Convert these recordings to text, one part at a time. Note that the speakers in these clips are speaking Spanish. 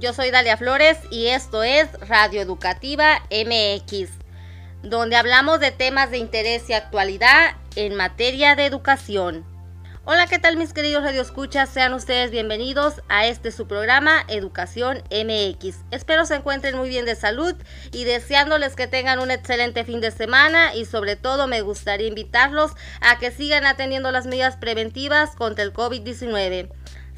Yo soy Dalia Flores y esto es Radio Educativa MX, donde hablamos de temas de interés y actualidad en materia de educación. Hola, ¿qué tal mis queridos radioescuchas? Sean ustedes bienvenidos a este su programa Educación MX. Espero se encuentren muy bien de salud y deseándoles que tengan un excelente fin de semana y sobre todo me gustaría invitarlos a que sigan atendiendo las medidas preventivas contra el COVID-19.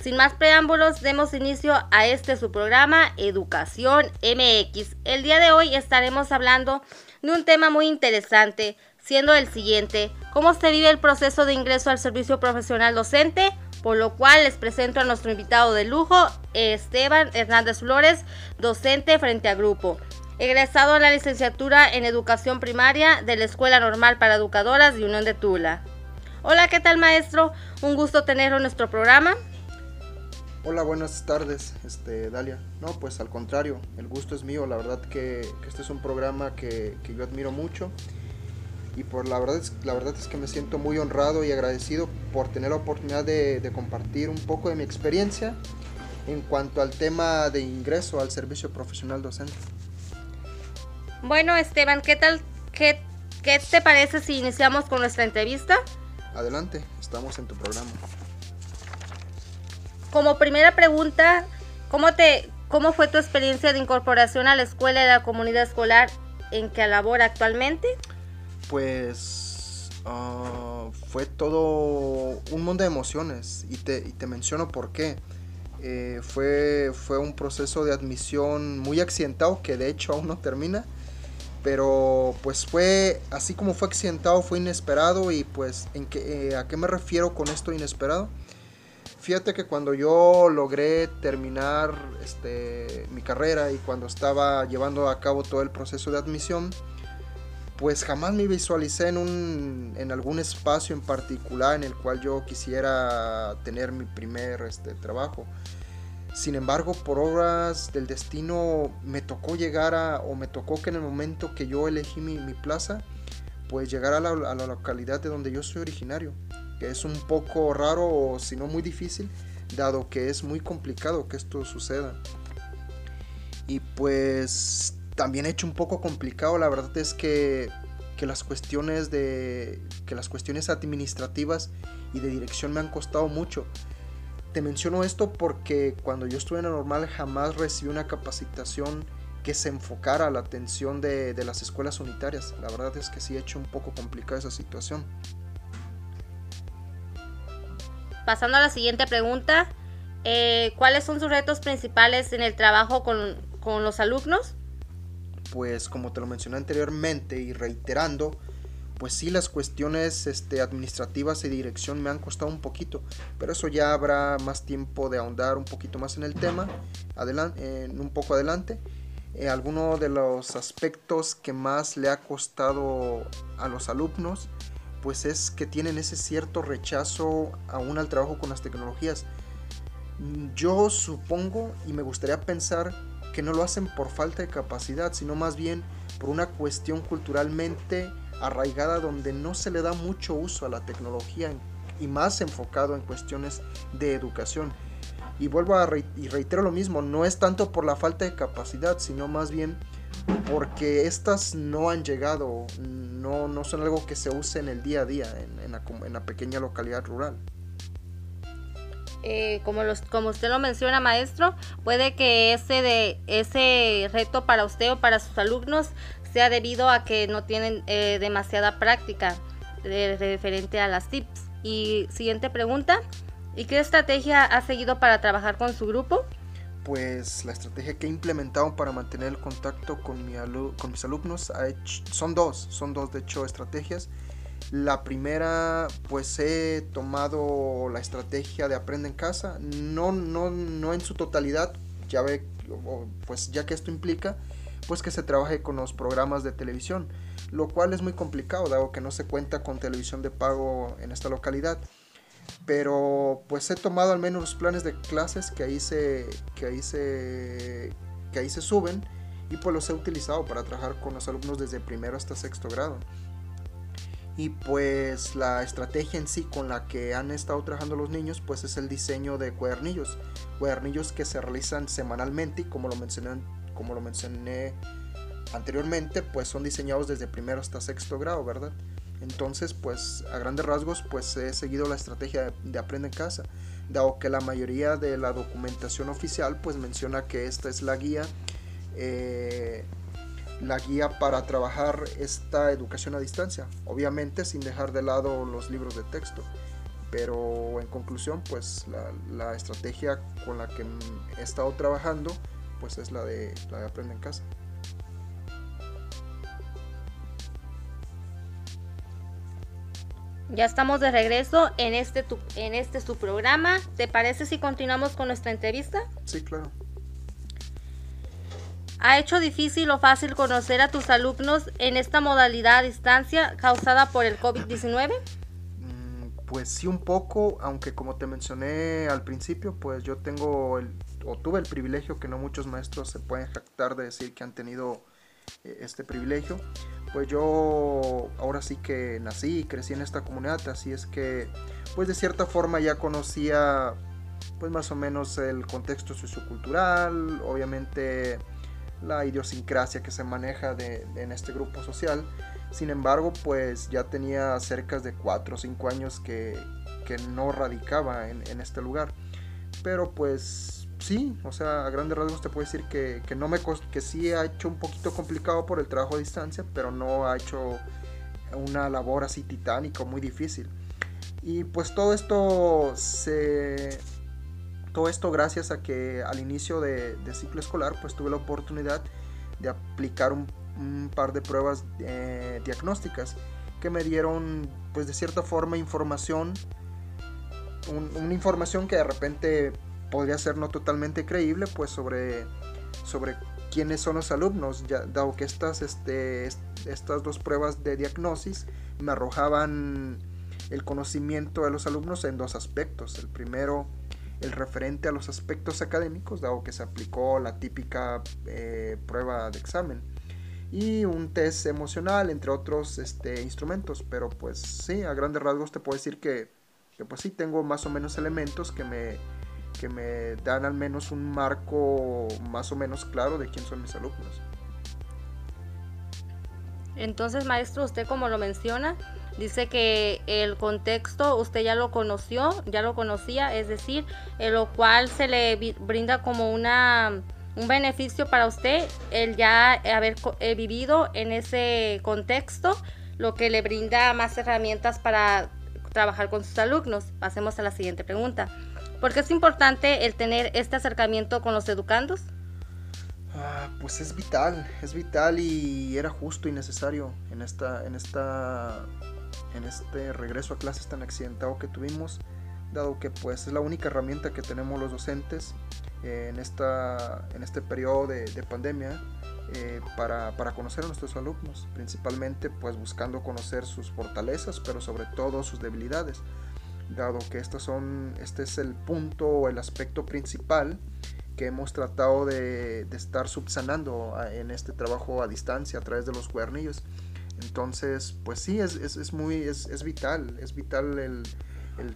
Sin más preámbulos, demos inicio a este su programa Educación MX. El día de hoy estaremos hablando de un tema muy interesante, siendo el siguiente, cómo se vive el proceso de ingreso al servicio profesional docente, por lo cual les presento a nuestro invitado de lujo, Esteban Hernández Flores, docente frente a grupo. Egresado a la licenciatura en Educación Primaria de la Escuela Normal para Educadoras de Unión de Tula. Hola, ¿qué tal maestro? Un gusto tenerlo en nuestro programa. Hola, buenas tardes, este, Dalia. No, pues al contrario, el gusto es mío. La verdad que, este es un programa que, que yo admiro mucho y por la verdad es, la verdad es que me siento muy honrado y agradecido por tener la oportunidad de, compartir un poco de mi experiencia en cuanto al tema de ingreso al servicio profesional docente. Bueno, Esteban, ¿qué tal? ¿Qué, qué te parece si iniciamos con nuestra entrevista? Adelante, estamos en tu programa. Como primera pregunta, ¿cómo, te, ¿cómo fue tu experiencia de incorporación a la escuela de la comunidad escolar en que labora actualmente? pues ah, fue todo un mundo de emociones y te, y te menciono por qué. Eh, fue, fue un proceso de admisión muy accidentado que de hecho aún no termina. Pero pues fue, así como fue accidentado, fue inesperado y pues ¿en qué, eh, ¿a qué me refiero con esto inesperado? Fíjate que cuando yo logré terminar este, mi carrera y cuando estaba llevando a cabo todo el proceso de admisión, pues jamás me visualicé en, un, en algún espacio en particular en el cual yo quisiera tener mi primer este, trabajo. Sin embargo, por obras del destino me tocó llegar a, o me tocó que en el momento que yo elegí mi, plaza, pues llegar a la, a la, localidad de donde yo soy originario, es un poco raro o si no muy difícil, dado que es muy complicado que esto suceda. Y pues también hecho un poco complicado, la verdad es que, que, las cuestiones de que las cuestiones administrativas y de dirección me han costado mucho. Te menciono esto porque cuando yo estuve en la normal jamás recibí una capacitación que se enfocara a la atención de, de las escuelas unitarias. La verdad es que sí he hecho un poco complicada esa situación. Pasando a la siguiente pregunta, eh, ¿cuáles son sus retos principales en el trabajo con, con los alumnos? pues como te lo mencioné anteriormente y reiterando, pues sí las cuestiones este, administrativas y dirección me han costado un poquito, pero eso ya habrá más tiempo de ahondar un poquito más en el tema, adelante, un poco adelante. Eh, alguno de los aspectos que más le ha costado a los alumnos, pues es que tienen ese cierto rechazo aún al trabajo con las tecnologías. Yo supongo y me gustaría pensar que no lo hacen por falta de capacidad, sino más bien por una cuestión culturalmente arraigada donde no se le da mucho uso a la tecnología y más enfocado en cuestiones de educación. Y vuelvo a y reitero lo mismo, no es tanto por la falta de capacidad, sino más bien porque estas no han llegado, no, no son algo que se use en el día a día en, la, en la pequeña localidad rural. Eh, como, los, como usted lo menciona, maestro, puede que ese, de, ese reto para usted o para sus alumnos sea debido a que no tienen eh, demasiada práctica referente a las tips. Y siguiente pregunta, ¿y qué estrategia ha seguido para trabajar con su grupo? Pues la estrategia que he implementado para mantener el contacto con, mi con mis alumnos son dos, son dos de hecho estrategias. La primera, pues he tomado la estrategia de aprende en casa, no, no, no en su totalidad, ya ve, pues ya que esto implica, pues que se trabaje con los programas de televisión, lo cual es muy complicado, dado que no se cuenta con televisión de pago en esta localidad. Pero pues he tomado al menos los planes de clases que ahí se, que ahí se, que ahí se suben y pues los he utilizado para trabajar con los alumnos desde primero hasta sexto grado. y pues la estrategia en sí con la que han estado trabajando los niños pues es el diseño de cuadernillos. Cuadernillos que se realizan semanalmente y como lo mencioné, como lo mencioné anteriormente pues son diseñados desde primero hasta sexto grado, ¿verdad? Entonces pues a grandes rasgos pues he seguido la estrategia de, Aprende en Casa, dado que la mayoría de la documentación oficial pues menciona que esta es la guía. Eh, la guía para trabajar esta educación a distancia, obviamente sin dejar de lado los libros de texto. Pero en conclusión, pues la, estrategia con la que he estado trabajando, pues es la de, la de Aprende en Casa. Ya estamos de regreso en este, en este su programa. ¿Te parece si continuamos con nuestra entrevista? Sí, claro. ¿Ha hecho difícil o fácil conocer a tus alumnos en esta modalidad a distancia causada por el COVID-19? Mm, pues sí un poco, aunque como te mencioné al principio, pues yo tengo el, o tuve el privilegio que no muchos maestros se pueden jactar de decir que han tenido eh, este privilegio. Pues yo ahora sí que nací y crecí en esta comunidad, así es que pues de cierta forma ya conocía pues más o menos el contexto sociocultural, obviamente la idiosincrasia que se maneja de, en este grupo social. Sin embargo, pues ya tenía cerca de 4 o 5 años que, que no radicaba en, en, este lugar. Pero pues sí, o sea, a grandes rasgos te puedo decir que, que no me que sí ha hecho un poquito complicado por el trabajo a distancia, pero no ha hecho una labor así titánica, muy difícil. Y pues todo esto se, todo esto gracias a que al inicio de, ciclo escolar pues tuve la oportunidad de aplicar un, par de pruebas eh, diagnósticas que me dieron pues de cierta forma información, una información que de repente podría ser no totalmente creíble pues sobre, sobre quiénes son los alumnos, ya, dado que estas, este, estas dos pruebas de diagnosis me arrojaban el conocimiento de los alumnos en dos aspectos. El primero el referente a los aspectos académicos, dado que se aplicó la típica eh, prueba de examen y un test emocional, entre otros este, instrumentos. Pero pues sí, a grandes rasgos te puedo decir que, que, pues sí, tengo más o menos elementos que me, que me dan al menos un marco más o menos claro de quién son mis alumnos. Entonces, maestro, usted como lo menciona, Dice que el contexto usted ya lo conoció, ya lo conocía, es decir, en lo cual se le brinda como una un beneficio para usted el ya haber eh, vivido en ese contexto, lo que le brinda más herramientas para trabajar con sus alumnos. Pasemos a la siguiente pregunta. ¿Por qué es importante el tener este acercamiento con los educandos? Ah, pues es vital, es vital y era justo y necesario en esta, en esta en este regreso a clases tan accidentado que tuvimos, dado que pues es la única herramienta que tenemos los docentes en, esta, en este periodo de, pandemia eh, para, para, conocer a nuestros alumnos, principalmente pues buscando conocer sus fortalezas, pero sobre todo sus debilidades, dado que estos son, este es el punto o el aspecto principal que hemos tratado de, estar subsanando en este trabajo a distancia a través de los cuernillos entonces, pues sí, es, es, muy, es, vital, es vital el,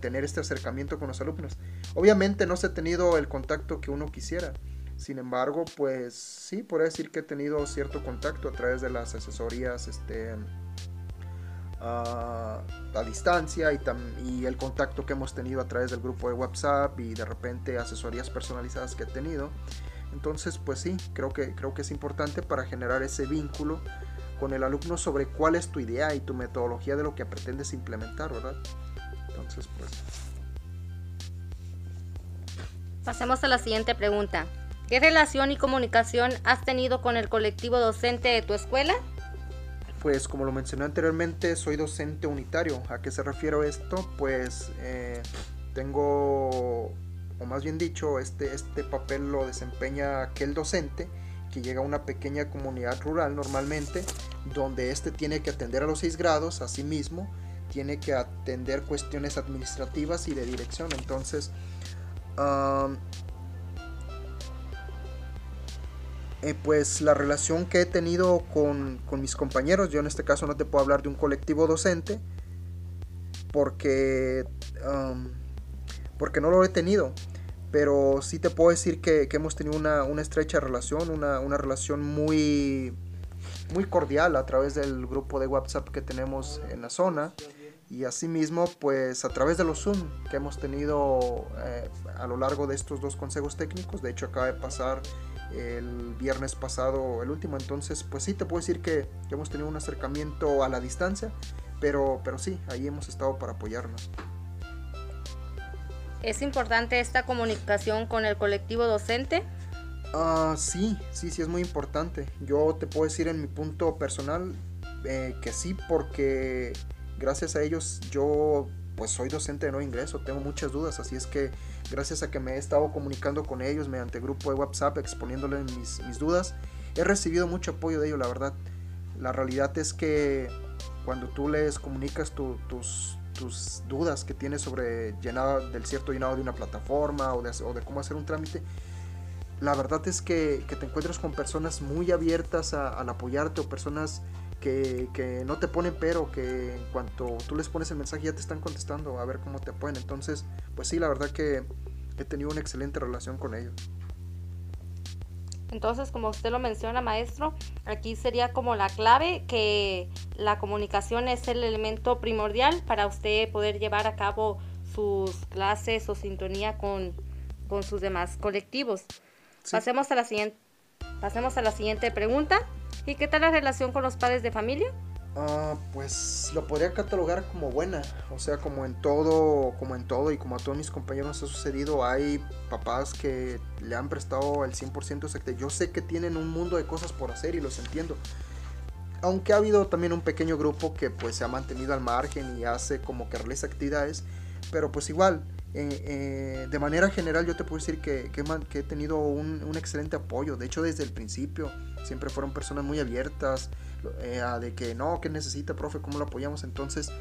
tener este acercamiento con los alumnos. Obviamente no se ha tenido el contacto que uno quisiera. Sin embargo, pues sí, podría decir que he tenido cierto contacto a través de las asesorías este, a distancia y, y, el contacto que hemos tenido a través del grupo de WhatsApp y de repente asesorías personalizadas que he tenido. Entonces, pues sí, creo que, creo que es importante para generar ese vínculo con el alumno sobre cuál es tu idea y tu metodología de lo que pretendes implementar, ¿verdad? Entonces, pues... Pasemos a la siguiente pregunta. ¿Qué relación y comunicación has tenido con el colectivo docente de tu escuela? Pues como lo mencioné anteriormente, soy docente unitario. ¿A qué se refiere esto? Pues eh, tengo, o más bien dicho, este, este papel lo desempeña aquel docente que llega a una pequeña comunidad rural normalmente, donde éste tiene que atender a los seis grados, a mismo, tiene que atender cuestiones administrativas y de dirección. Entonces, Eh, pues la relación que he tenido con, mis compañeros, yo en este caso no te puedo hablar de un colectivo docente, porque, porque no lo he tenido, pero sí te puedo decir que, hemos tenido una, estrecha relación, una, una, relación muy, muy cordial a través del grupo de WhatsApp que tenemos en la zona. Y asimismo pues a través de los Zoom que hemos tenido eh, a lo largo de estos dos consejos técnicos, de hecho acaba de pasar el viernes pasado el último, entonces pues sí te puedo decir que, hemos tenido un acercamiento a la distancia, pero, pero sí, ahí hemos estado para apoyarnos. ¿Es importante esta comunicación con el colectivo docente? Ah, sí, sí, sí es muy importante. Yo te puedo decir en mi punto personal eh, que sí, porque gracias a ellos yo pues soy docente de no ingreso, tengo muchas dudas, así es que gracias a que me he estado comunicando con ellos mediante grupo de WhatsApp exponiéndoles mis, mis dudas, he recibido mucho apoyo de ellos, la verdad. La realidad es que cuando tú les comunicas tus, tus dudas que tienes sobre llenado del cierto llenado de una plataforma o de, cómo hacer un trámite, la verdad es que, que, te encuentras con personas muy abiertas al apoyarte o personas que, no te ponen pero, que en cuanto tú les pones el mensaje ya te están contestando a ver cómo te apoyan. Entonces, pues sí, la verdad que he tenido una excelente relación con ellos. Entonces, como usted lo menciona, maestro, aquí sería como la clave que la comunicación es el elemento primordial para usted poder llevar a cabo sus clases o sintonía con, sus demás colectivos. Pasemos, a la siguiente, pasemos a la siguiente pregunta. ¿Y qué tal la relación con los padres de familia? Ah, pues lo podría catalogar como buena, o sea, como en todo, como en todo y como a todos mis compañeros ha sucedido, hay papás que le han prestado el 100% Yo sé que tienen un mundo de cosas por hacer y los entiendo. Aunque ha habido también un pequeño grupo que pues se ha mantenido al margen y hace como que realiza actividades, pero pues igual, eh, eh, de manera general yo te puedo decir que, que, he tenido un, excelente apoyo. De hecho, desde el principio siempre fueron personas muy abiertas eh, de que no, ¿qué necesita, profe? ¿Cómo lo apoyamos? Entonces,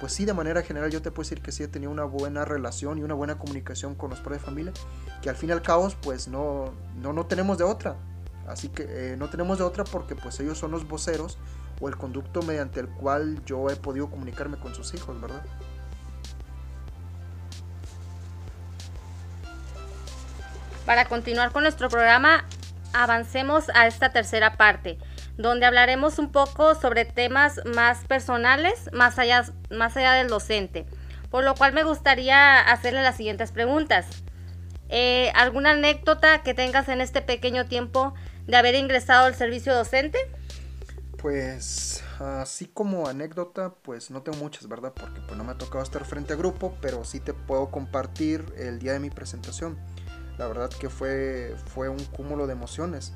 pues sí, de manera general yo te puedo decir que sí he tenido una buena relación y una buena comunicación con los padres de familia, que al fin y al cabo, pues no, no, no tenemos de otra. Así que no tenemos de otra porque pues ellos son los voceros o el conducto mediante el cual yo he podido comunicarme con sus hijos, ¿verdad? Para continuar con nuestro programa, avancemos a esta tercera parte, donde hablaremos un poco sobre temas más personales, más allá, más allá del docente. Por lo cual me gustaría hacerle las siguientes preguntas. Eh, ¿Alguna anécdota que tengas en este pequeño tiempo de haber ingresado al servicio docente? Pues así como anécdota, pues no tengo muchas, ¿verdad? Porque pues no me ha tocado estar frente a grupo, pero sí te puedo compartir el día de mi presentación. La verdad que fue, fue un cúmulo de emociones.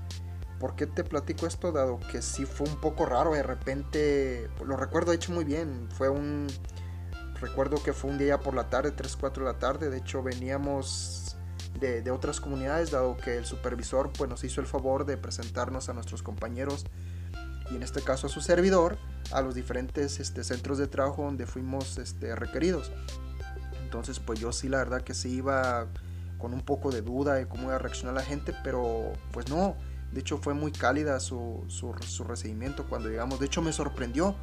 ¿Por qué te platico esto? Dado que sí fue un poco raro, de repente, lo recuerdo hecho muy bien, fue un, recuerdo que fue un día por la tarde, 3, 4 de la tarde, de hecho veníamos de, de, otras comunidades, dado que el supervisor pues, nos hizo el favor de presentarnos a nuestros compañeros y en este caso a su servidor, a los diferentes este, centros de trabajo donde fuimos este, requeridos. Entonces pues yo sí la verdad que sí iba con un poco de duda de cómo iba a reaccionar la gente, pero pues no, de hecho fue muy cálida su, su, recibimiento cuando llegamos, de hecho me sorprendió,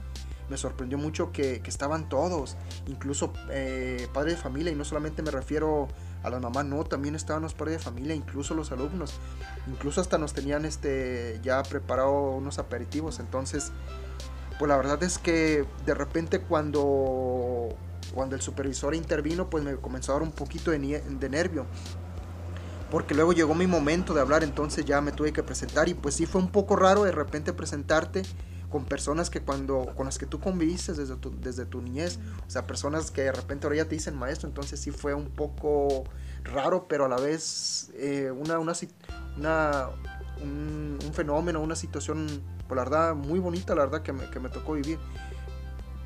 me sorprendió mucho que, que estaban todos, incluso eh, padres de familia, y no solamente me refiero a las mamás, no, también estaban los padres de familia, incluso los alumnos, incluso hasta nos tenían este, ya preparado unos aperitivos, entonces, pues la verdad es que de repente cuando cuando el supervisor intervino, pues me comenzó a dar un poquito de, de nervio. Porque luego llegó mi momento de hablar, entonces ya me tuve que presentar. Y pues sí fue un poco raro de repente presentarte con personas que cuando con las que tú conviviste desde tu, desde tu niñez, o sea, personas que de repente ahora ya te dicen maestro, entonces sí fue un poco raro, pero a la vez eh, una, una, una un, fenómeno, una situación, pues, la verdad, muy bonita, la verdad, que me, que me tocó vivir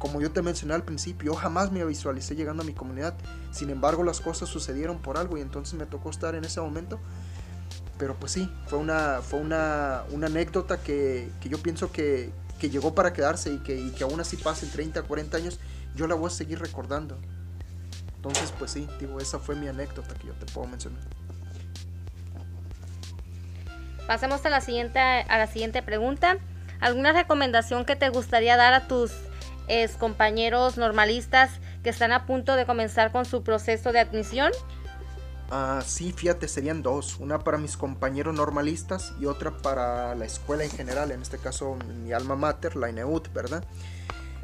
como yo te mencioné al principio, yo jamás me visualicé llegando a mi comunidad. Sin embargo, las cosas sucedieron por algo y entonces me tocó estar en ese momento. Pero pues sí, fue una, fue una, anécdota que, yo pienso que, llegó para quedarse y que, y que aún así pasen 30, 40 años, yo la voy a seguir recordando. Entonces, pues sí, digo, esa fue mi anécdota que yo te puedo mencionar. Pasemos a la siguiente, a la siguiente pregunta. ¿Alguna recomendación que te gustaría dar a tus compañeros normalistas que están a punto de comenzar con su proceso de admisión? Ah, sí, fíjate, serían dos. Una para mis compañeros normalistas y otra para la escuela en general, en este caso mi alma mater, la INEUT, ¿verdad?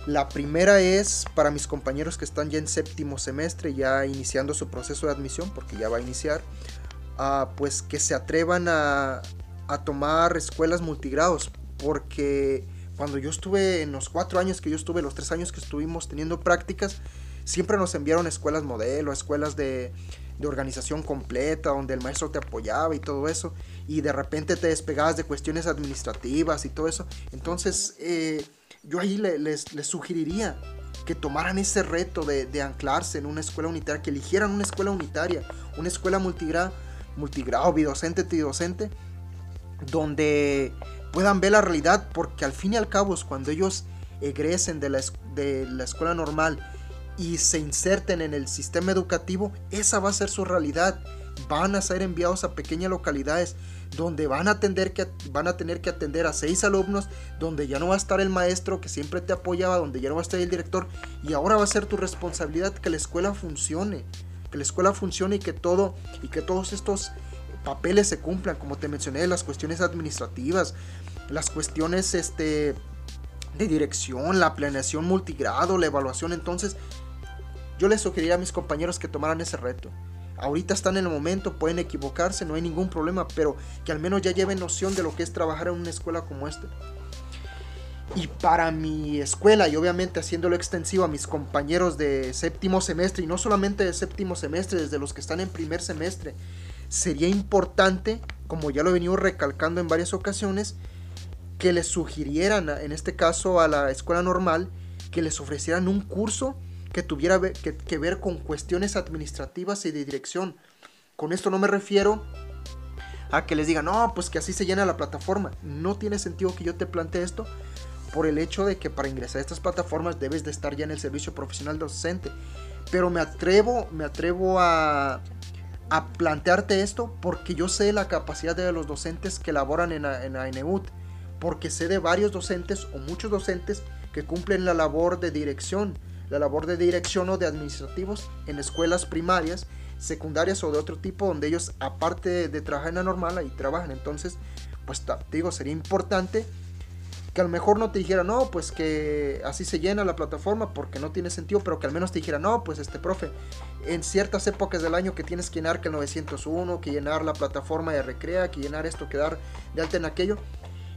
La primera es para mis compañeros que están ya en séptimo semestre, ya iniciando su proceso de admisión, porque ya va a iniciar, ah, pues que se atrevan a, a tomar escuelas multigrados, porque cuando yo estuve en los cuatro años que yo estuve, los tres años que estuvimos teniendo prácticas, siempre nos enviaron a escuelas modelo, escuelas de, de organización completa, donde el maestro te apoyaba y todo eso, y de repente te despegabas de cuestiones administrativas y todo eso. Entonces, eh, yo ahí les, sugeriría que tomaran ese reto de, anclarse en una escuela unitaria, que eligieran una escuela unitaria, una escuela multigrado, multigrado, bidocente, tridocente, donde puedan ver la realidad, porque al fin y al cabo, cuando ellos egresen de la, de la escuela normal y se inserten en el sistema educativo, esa va a ser su realidad. Van a ser enviados a pequeñas localidades donde van a, atender que, van a tener que atender a seis alumnos, donde ya no va a estar el maestro que siempre te apoyaba, donde ya no va a estar el director, y ahora va a ser tu responsabilidad que la escuela funcione, que la escuela funcione y que todo, y que todos estos papeles se cumplan, como te mencioné, las cuestiones administrativas, las cuestiones este, de dirección, la planeación multigrado, la evaluación. Entonces, yo les sugeriría a mis compañeros que tomaran ese reto. Ahorita están en el momento, pueden equivocarse, no hay ningún problema, pero que al menos ya lleven noción de lo que es trabajar en una escuela como esta. Y para mi escuela, y obviamente haciéndolo extensivo a mis compañeros de séptimo semestre, y no solamente de séptimo semestre, desde los que están en primer semestre, sería importante, como ya lo he venido recalcando en varias ocasiones, que les sugirieran, en este caso a la escuela normal, que les ofrecieran un curso que tuviera que, ver con cuestiones administrativas y de dirección. Con esto no me refiero a que les digan, no, pues que así se llena la plataforma. No tiene sentido que yo te plantee esto por el hecho de que para ingresar a estas plataformas debes de estar ya en el servicio profesional docente. Pero me atrevo, me atrevo a, a plantearte esto porque yo sé la capacidad de los docentes que laboran en, en ANEUT porque sé de varios docentes o muchos docentes que cumplen la labor de dirección, la labor de dirección o de administrativos en escuelas primarias, secundarias o de otro tipo donde ellos aparte de trabajar en la normal ahí trabajan. Entonces, pues digo, sería importante que a lo mejor no te dijera, no, pues que así se llena la plataforma porque no tiene sentido, pero que al menos te dijera, no, pues este profe, en ciertas épocas del año que tienes que llenar que el 901, que llenar la plataforma de recrea, que llenar esto, que dar de alta en aquello,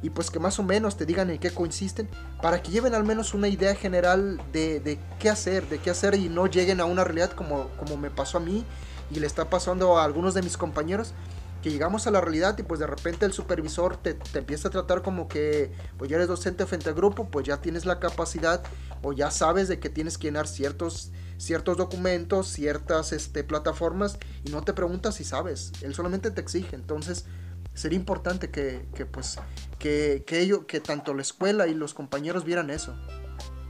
y pues que más o menos te digan en qué consisten para que lleven al menos una idea general de, qué hacer, de qué hacer y no lleguen a una realidad como, como me pasó a mí y le está pasando a algunos de mis compañeros que llegamos a la realidad y pues de repente el supervisor te, empieza a tratar como que pues ya eres docente frente al grupo, pues ya tienes la capacidad o ya sabes de que tienes que llenar ciertos, ciertos documentos, ciertas este, plataformas y no te preguntas si sabes, él solamente te exige, entonces sería importante que, pues que, ello, que tanto la escuela y los compañeros vieran eso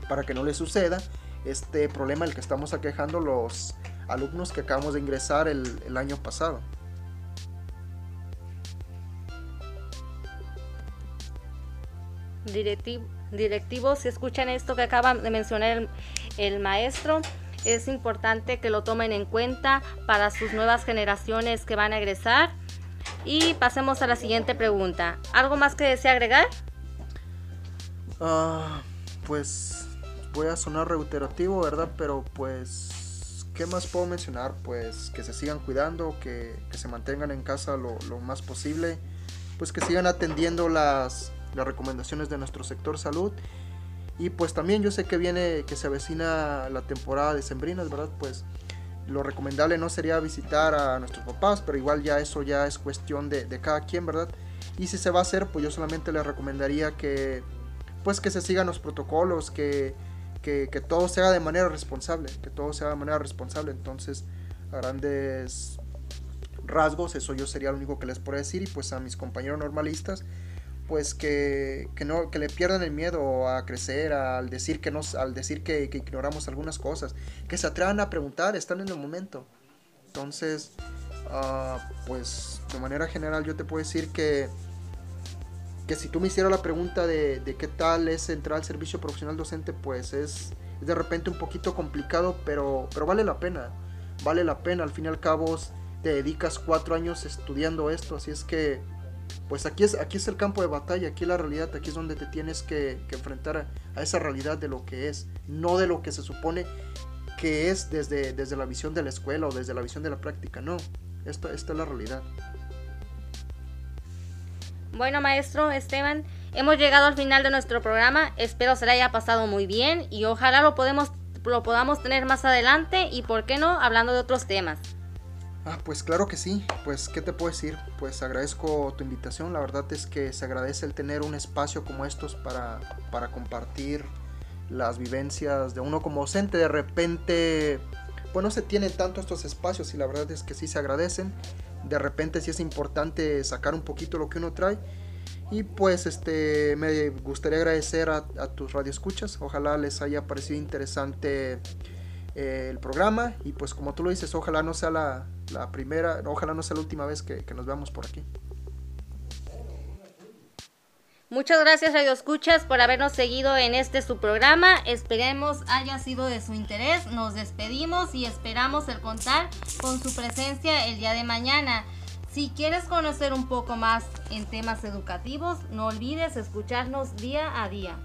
para que no les suceda este problema el que estamos aquejando los alumnos que acabamos de ingresar el, año pasado. Directivo, directivos, si escuchan esto que acaba de mencionar el maestro, es importante que lo tomen en cuenta para sus nuevas generaciones que van a egresar y pasemos a la siguiente pregunta. ¿Algo más que desea agregar? Ah, pues voy a sonar reiterativo, ¿verdad? Pero pues, ¿qué más puedo mencionar? Pues que se sigan cuidando, que, se mantengan en casa lo, más posible, pues que sigan atendiendo las, las recomendaciones de nuestro sector salud. Y pues también yo sé que viene, que se avecina la temporada de sembrinas, ¿verdad? Pues lo recomendable no sería visitar a nuestros papás, pero igual ya eso ya es cuestión de, cada quien, ¿verdad? Y si se va a hacer, pues yo solamente les recomendaría que, pues que se sigan los protocolos, que, que, todo se haga de manera responsable, que todo se haga de manera responsable. Entonces, a grandes rasgos, eso yo sería lo único que les puedo decir. Y pues a mis compañeros normalistas, pues que, no, que le pierdan el miedo a crecer, al decir que, nos, al decir que, ignoramos algunas cosas, que se atrevan a preguntar, están en el momento. Entonces, ah, pues de manera general yo te puedo decir que, que si tú me hicieras la pregunta de, de, qué tal es entrar al servicio profesional docente, pues es, es, de repente un poquito complicado, pero, pero vale la pena. Vale la pena, al fin y al cabo te dedicas cuatro años estudiando esto, así es que pues aquí es, aquí es el campo de batalla, aquí es la realidad, aquí es donde te tienes que, enfrentar a, a, esa realidad de lo que es, no de lo que se supone que es desde, desde la visión de la escuela o desde la visión de la práctica, no, esta, esta es la realidad. Bueno, maestro Esteban, hemos llegado al final de nuestro programa. Espero se le haya pasado muy bien y ojalá lo, podemos, lo podamos tener más adelante y, por qué no, hablando de otros temas. Ah, pues claro que sí. Pues, ¿qué te puedo decir? Pues agradezco tu invitación. La verdad es que se agradece el tener un espacio como estos para, para compartir las vivencias de uno como docente. De repente, pues no se tienen tanto estos espacios y la verdad es que sí se agradecen de repente sí es importante sacar un poquito lo que uno trae. Y pues este me gustaría agradecer a, a tus radioescuchas. Ojalá les haya parecido interesante eh, el programa. Y pues como tú lo dices, ojalá no sea la, la primera, ojalá no sea la última vez que, nos veamos por aquí. Muchas gracias Radio Escuchas por habernos seguido en este su programa. Esperemos haya sido de su interés. Nos despedimos y esperamos el contar con su presencia el día de mañana. Si quieres conocer un poco más en temas educativos, no olvides escucharnos día a día.